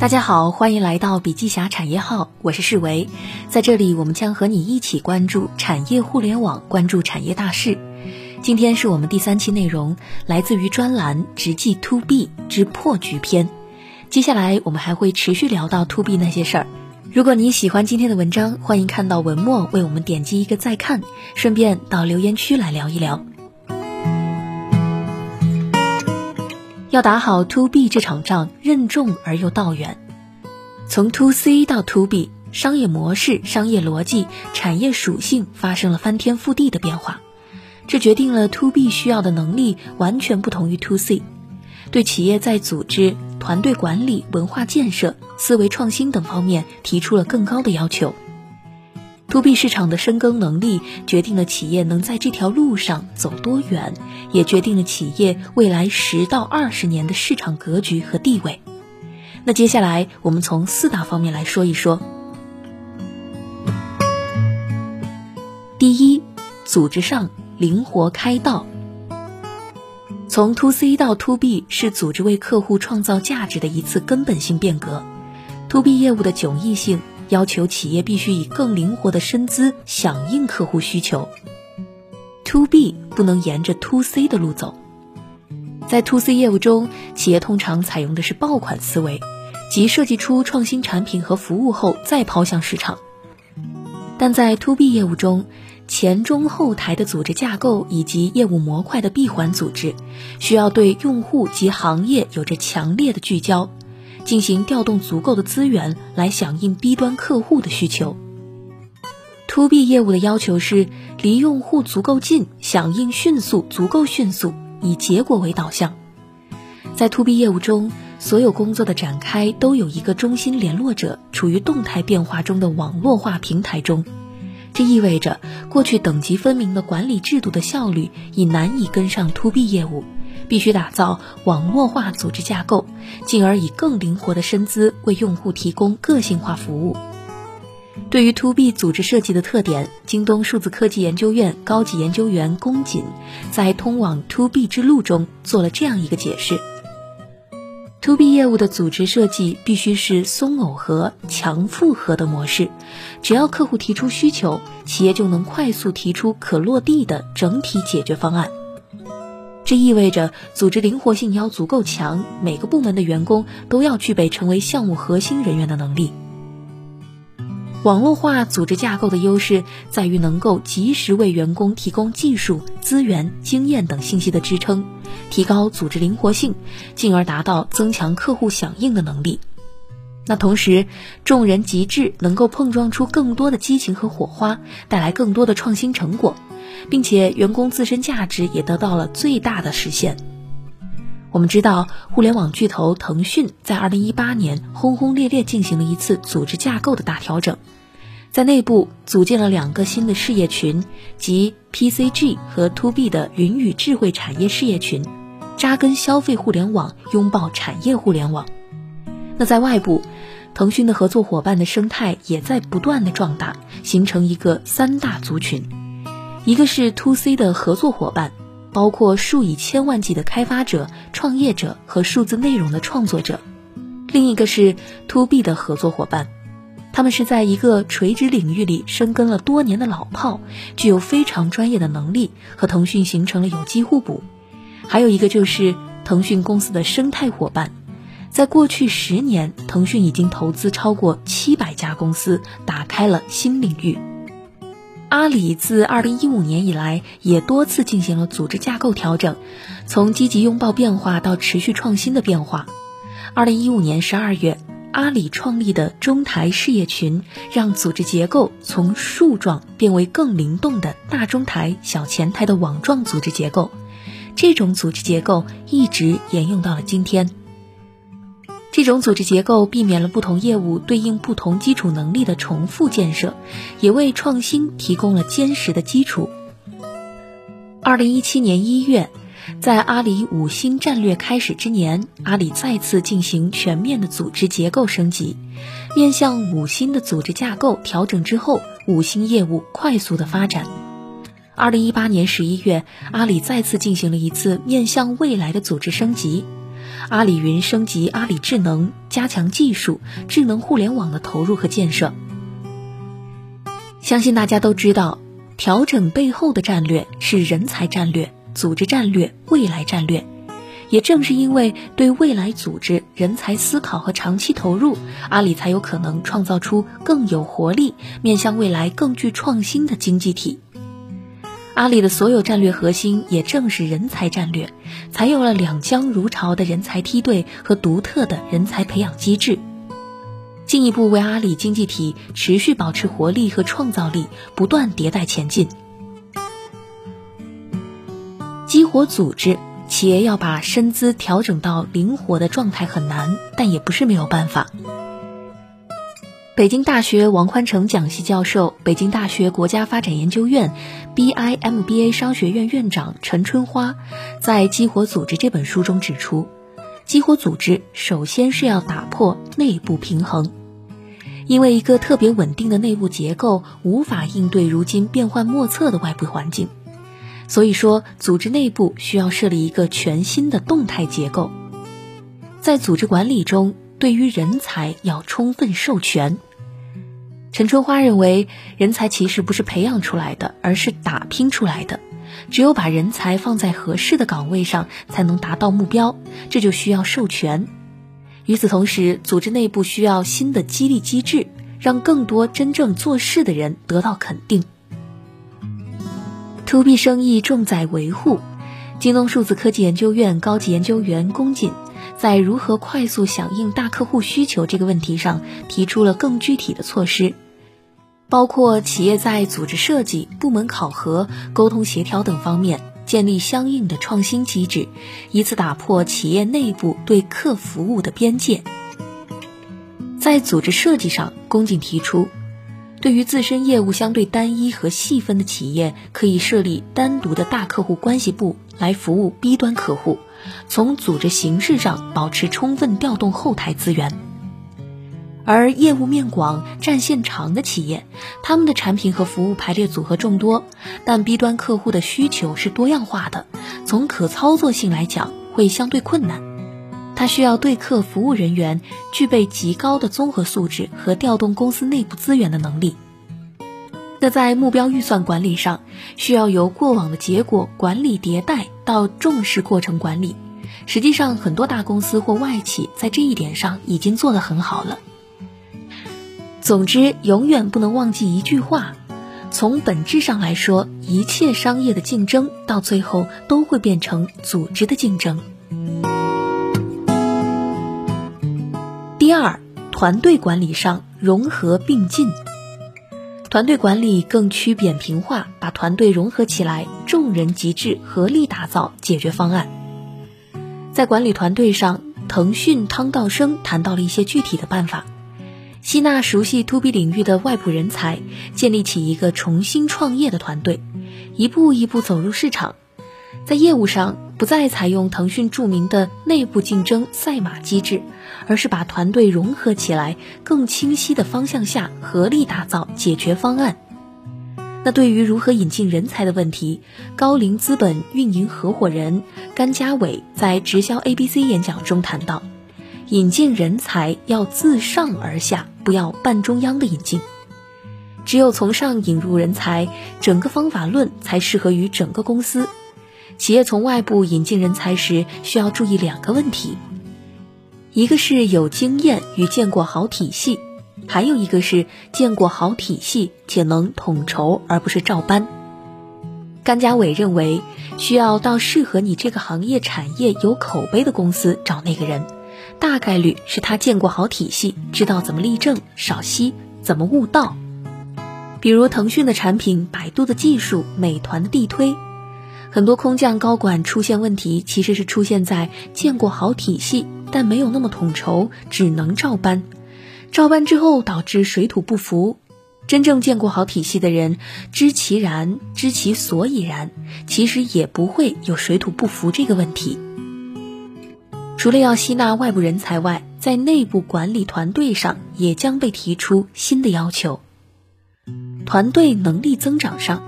大家好，欢迎来到笔记侠产业号，我是世维，在这里我们将和你一起关注产业互联网，关注产业大事。今天是我们第三期内容，来自于专栏《直击 To B 之破局篇》。接下来我们还会持续聊到 To B 那些事儿。如果你喜欢今天的文章，欢迎看到文末为我们点击一个再看，顺便到留言区来聊一聊。要打好 To B 这场仗，任重而又道远。从 To C 到 To B，商业模式、商业逻辑、产业属性发生了翻天覆地的变化，这决定了 To B 需要的能力完全不同于 To C，对企业在组织、团队管理、文化建设、思维创新等方面提出了更高的要求。To B 市场的深耕能力，决定了企业能在这条路上走多远，也决定了企业未来十到二十年的市场格局和地位。那接下来，我们从四大方面来说一说。第一，组织上灵活开道。从 To C 到 To B 是组织为客户创造价值的一次根本性变革。To B 业务的迥异性。要求企业必须以更灵活的身姿响应客户需求。To B 不能沿着 To C 的路走。在 To C 业务中，企业通常采用的是爆款思维，即设计出创新产品和服务后再抛向市场。但在 To B 业务中，前中后台的组织架构以及业务模块的闭环组织，需要对用户及行业有着强烈的聚焦。进行调动足够的资源来响应 B 端客户的需求。To B 业务的要求是离用户足够近，响应迅速、足够迅速，以结果为导向。在 To B 业务中，所有工作的展开都有一个中心联络者处于动态变化中的网络化平台中，这意味着过去等级分明的管理制度的效率已难以跟上 To B 业务。必须打造网络化组织架构，进而以更灵活的身姿为用户提供个性化服务。对于 To B 组织设计的特点，京东数字科技研究院高级研究员龚锦在《通往 To B 之路》中做了这样一个解释：To B 业务的组织设计必须是松耦合、强复合的模式，只要客户提出需求，企业就能快速提出可落地的整体解决方案。这意味着组织灵活性要足够强，每个部门的员工都要具备成为项目核心人员的能力。网络化组织架构的优势在于能够及时为员工提供技术、资源、经验等信息的支撑，提高组织灵活性，进而达到增强客户响应的能力。那同时，众人极致能够碰撞出更多的激情和火花，带来更多的创新成果。并且员工自身价值也得到了最大的实现。我们知道，互联网巨头腾讯在2018年轰轰烈烈进行了一次组织架构的大调整，在内部组建了两个新的事业群，即 PCG 和 To B 的云与智慧产业事业群，扎根消费互联网，拥抱产业互联网。那在外部，腾讯的合作伙伴的生态也在不断的壮大，形成一个三大族群。一个是 To C 的合作伙伴，包括数以千万计的开发者、创业者和数字内容的创作者；另一个是 To B 的合作伙伴，他们是在一个垂直领域里深耕了多年的老炮，具有非常专业的能力，和腾讯形成了有机互补；还有一个就是腾讯公司的生态伙伴，在过去十年，腾讯已经投资超过七百家公司，打开了新领域。阿里自二零一五年以来，也多次进行了组织架构调整，从积极拥抱变化到持续创新的变化。二零一五年十二月，阿里创立的中台事业群，让组织结构从树状变为更灵动的大中台、小前台的网状组织结构。这种组织结构一直沿用到了今天。这种组织结构避免了不同业务对应不同基础能力的重复建设，也为创新提供了坚实的基础。二零一七年一月，在阿里五星战略开始之年，阿里再次进行全面的组织结构升级，面向五星的组织架构调整之后，五星业务快速的发展。二零一八年十一月，阿里再次进行了一次面向未来的组织升级。阿里云升级阿里智能，加强技术、智能互联网的投入和建设。相信大家都知道，调整背后的战略是人才战略、组织战略、未来战略。也正是因为对未来组织人才思考和长期投入，阿里才有可能创造出更有活力、面向未来更具创新的经济体。阿里的所有战略核心也正是人才战略，才有了两江如潮的人才梯队和独特的人才培养机制，进一步为阿里经济体持续保持活力和创造力不断迭代前进。激活组织。企业要把身姿调整到灵活的状态很难，但也不是没有办法。北京大学王宽成讲席教授、北京大学国家发展研究院 BIMBA 商学院院长陈春花在《激活组织》这本书中指出，激活组织首先是要打破内部平衡，因为一个特别稳定的内部结构无法应对如今变幻莫测的外部环境。所以说，组织内部需要设立一个全新的动态结构。在组织管理中，对于人才要充分授权。陈春花认为，人才其实不是培养出来的，而是打拼出来的。只有把人才放在合适的岗位上，才能达到目标。这就需要授权。与此同时，组织内部需要新的激励机制，让更多真正做事的人得到肯定。To B 生意重在维护。京东数字科技研究院高级研究员龚锦在如何快速响应大客户需求这个问题上提出了更具体的措施，包括企业在组织设计、部门考核、沟通协调等方面建立相应的创新机制，以此打破企业内部对客服务的边界。在组织设计上，龚锦提出。对于自身业务相对单一和细分的企业，可以设立单独的大客户关系部来服务 B 端客户，从组织形式上保持充分调动后台资源。而业务面广、战线长的企业，他们的产品和服务排列组合众多，但 B 端客户的需求是多样化的，从可操作性来讲会相对困难。他需要对客服务人员具备极高的综合素质和调动公司内部资源的能力。那在目标预算管理上，需要由过往的结果管理迭代到重视过程管理。实际上，很多大公司或外企在这一点上已经做得很好了。总之，永远不能忘记一句话：从本质上来说，一切商业的竞争到最后都会变成组织的竞争。第二，团队管理上融合并进，团队管理更趋扁平化，把团队融合起来，众人集智，合力打造解决方案。在管理团队上，腾讯汤道生谈到了一些具体的办法：吸纳熟悉 To B 领域的外部人才，建立起一个重新创业的团队，一步一步走入市场。在业务上，不再采用腾讯著名的内部竞争赛马机制，而是把团队融合起来，更清晰的方向下合力打造解决方案。那对于如何引进人才的问题，高瓴资本运营合伙人甘家伟在直销 ABC 演讲中谈到，引进人才要自上而下，不要半中央的引进。只有从上引入人才，整个方法论才适合于整个公司。企业从外部引进人才时，需要注意两个问题：一个是有经验与见过好体系，还有一个是见过好体系且能统筹，而不是照搬。甘家伟认为，需要到适合你这个行业产业有口碑的公司找那个人，大概率是他见过好体系，知道怎么立正、少息，怎么悟道。比如腾讯的产品、百度的技术、美团的地推。很多空降高管出现问题，其实是出现在见过好体系，但没有那么统筹，只能照搬。照搬之后导致水土不服。真正见过好体系的人，知其然，知其所以然，其实也不会有水土不服这个问题。除了要吸纳外部人才外，在内部管理团队上也将被提出新的要求。团队能力增长上，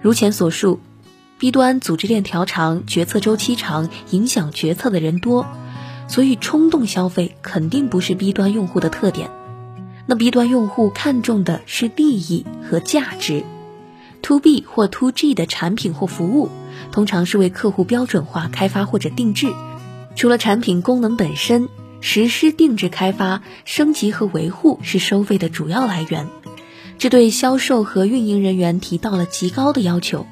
如前所述。B 端组织链条长，决策周期长，影响决策的人多，所以冲动消费肯定不是 B 端用户的特点。那 B 端用户看重的是利益和价值。To B 或 To G 的产品或服务，通常是为客户标准化开发或者定制。除了产品功能本身，实施定制开发、升级和维护是收费的主要来源。这对销售和运营人员提到了极高的要求。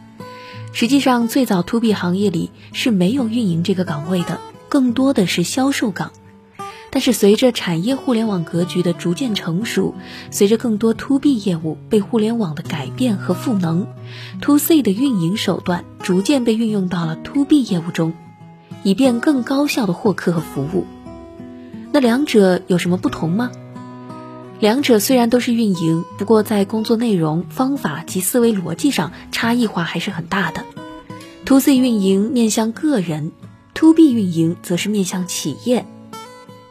实际上，最早 To B 行业里是没有运营这个岗位的，更多的是销售岗。但是，随着产业互联网格局的逐渐成熟，随着更多 To B 业务被互联网的改变和赋能，To C 的运营手段逐渐被运用到了 To B 业务中，以便更高效的获客和服务。那两者有什么不同吗？两者虽然都是运营，不过在工作内容、方法及思维逻辑上差异化还是很大的。To C 运营面向个人，To B 运营则是面向企业。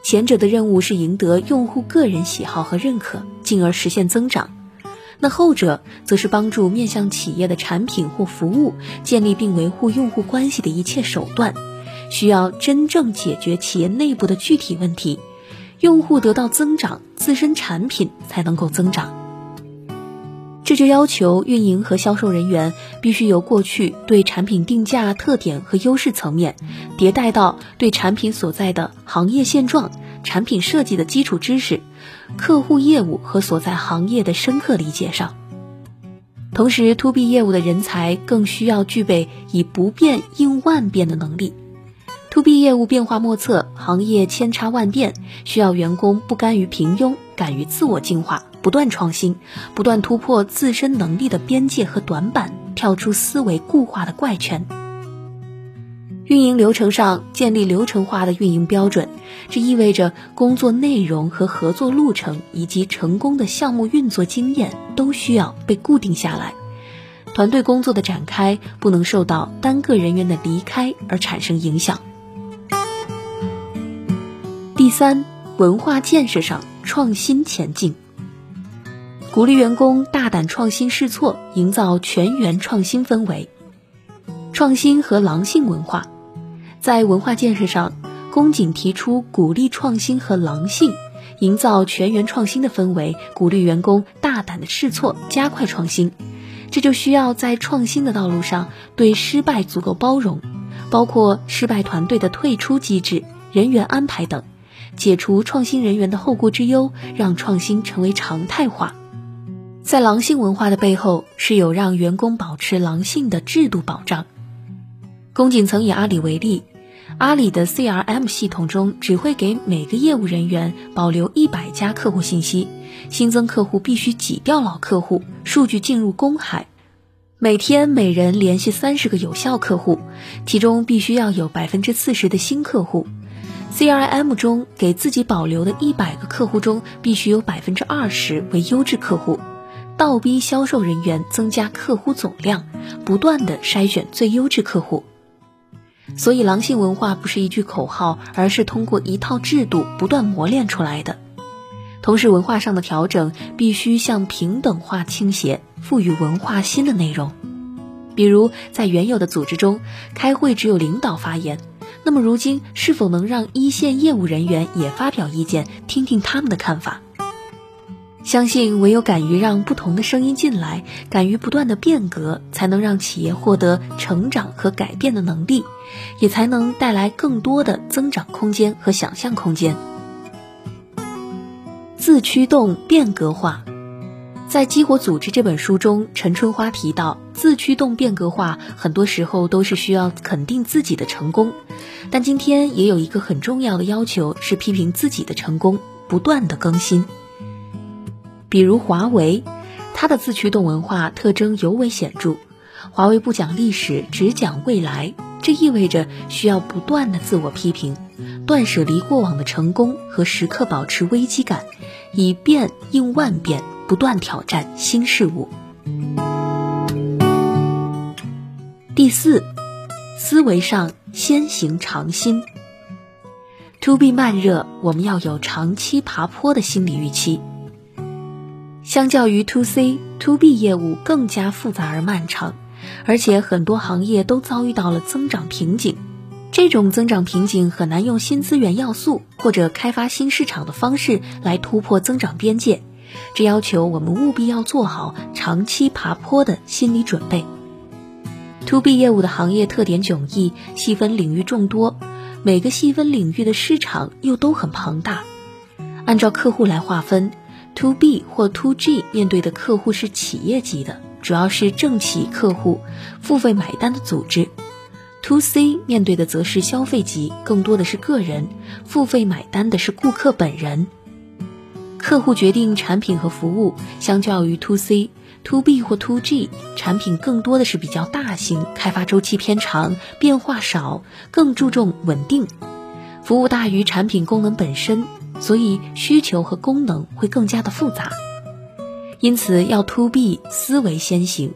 前者的任务是赢得用户个人喜好和认可，进而实现增长；那后者则是帮助面向企业的产品或服务建立并维护用户关系的一切手段，需要真正解决企业内部的具体问题，用户得到增长，自身产品才能够增长。这就要求运营和销售人员必须由过去对产品定价特点和优势层面，迭代到对产品所在的行业现状、产品设计的基础知识、客户业务和所在行业的深刻理解上。同时，to B 业务的人才更需要具备以不变应万变的能力。To B 业务变化莫测，行业千差万变，需要员工不甘于平庸，敢于自我进化。不断创新，不断突破自身能力的边界和短板，跳出思维固化的怪圈。运营流程上建立流程化的运营标准，这意味着工作内容和合作路程以及成功的项目运作经验都需要被固定下来。团队工作的展开不能受到单个人员的离开而产生影响。第三，文化建设上创新前进。鼓励员工大胆创新试错，营造全员创新氛围。创新和狼性文化，在文化建设上，宫颈提出鼓励创新和狼性，营造全员创新的氛围，鼓励员工大胆的试错，加快创新。这就需要在创新的道路上对失败足够包容，包括失败团队的退出机制、人员安排等，解除创新人员的后顾之忧，让创新成为常态化。在狼性文化的背后，是有让员工保持狼性的制度保障。宫颈曾以阿里为例，阿里的 CRM 系统中只会给每个业务人员保留一百家客户信息，新增客户必须挤掉老客户，数据进入公海。每天每人联系三十个有效客户，其中必须要有百分之四十的新客户。CRM 中给自己保留的一百个客户中，必须有百分之二十为优质客户。倒逼销售人员增加客户总量，不断的筛选最优质客户。所以，狼性文化不是一句口号，而是通过一套制度不断磨练出来的。同时，文化上的调整必须向平等化倾斜，赋予文化新的内容。比如，在原有的组织中，开会只有领导发言，那么如今是否能让一线业务人员也发表意见，听听他们的看法？相信唯有敢于让不同的声音进来，敢于不断的变革，才能让企业获得成长和改变的能力，也才能带来更多的增长空间和想象空间。自驱动变革化，在《激活组织》这本书中，陈春花提到，自驱动变革化很多时候都是需要肯定自己的成功，但今天也有一个很重要的要求，是批评自己的成功，不断的更新。比如华为，它的自驱动文化特征尤为显著。华为不讲历史，只讲未来，这意味着需要不断的自我批评，断舍离过往的成功和时刻保持危机感，以变应万变，不断挑战新事物。第四，思维上先行尝新。To B 慢热，我们要有长期爬坡的心理预期。相较于 To C、To B 业务更加复杂而漫长，而且很多行业都遭遇到了增长瓶颈。这种增长瓶颈很难用新资源要素或者开发新市场的方式来突破增长边界，这要求我们务必要做好长期爬坡的心理准备。To B 业务的行业特点迥异，细分领域众多，每个细分领域的市场又都很庞大。按照客户来划分，To B 或 To G 面对的客户是企业级的，主要是政企客户，付费买单的组织。To C 面对的则是消费级，更多的是个人，付费买单的是顾客本人。客户决定产品和服务，相较于 To C、To B 或 To G，产品更多的是比较大型，开发周期偏长，变化少，更注重稳定。服务大于产品功能本身，所以需求和功能会更加的复杂。因此要 To B 思维先行。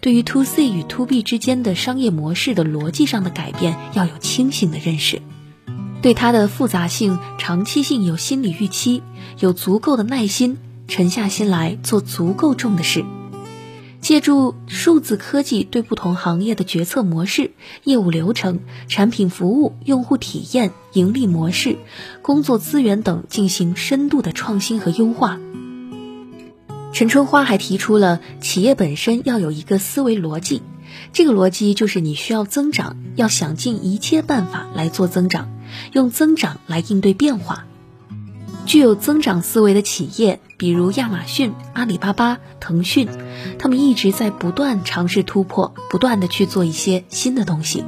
对于 To C 与 To B 之间的商业模式的逻辑上的改变，要有清醒的认识，对它的复杂性、长期性有心理预期，有足够的耐心，沉下心来做足够重的事。借助数字科技对不同行业的决策模式、业务流程、产品服务、用户体验、盈利模式、工作资源等进行深度的创新和优化。陈春花还提出了企业本身要有一个思维逻辑，这个逻辑就是你需要增长，要想尽一切办法来做增长，用增长来应对变化。具有增长思维的企业，比如亚马逊、阿里巴巴、腾讯，他们一直在不断尝试突破，不断的去做一些新的东西。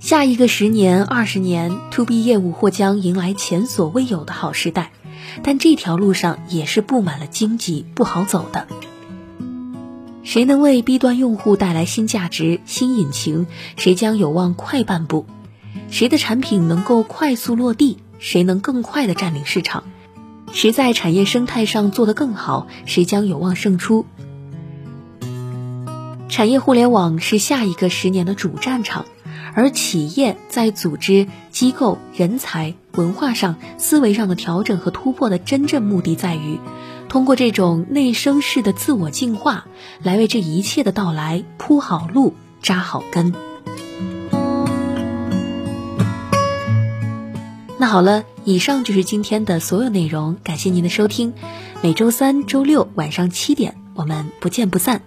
下一个十年、二十年，to B 业务或将迎来前所未有的好时代，但这条路上也是布满了荆棘，不好走的。谁能为 B 端用户带来新价值、新引擎，谁将有望快半步；谁的产品能够快速落地，谁能更快的占领市场；谁在产业生态上做得更好，谁将有望胜出。产业互联网是下一个十年的主战场。而企业在组织、机构、人才、文化上、思维上的调整和突破的真正目的，在于通过这种内生式的自我进化，来为这一切的到来铺好路、扎好根。那好了，以上就是今天的所有内容，感谢您的收听。每周三、周六晚上七点，我们不见不散。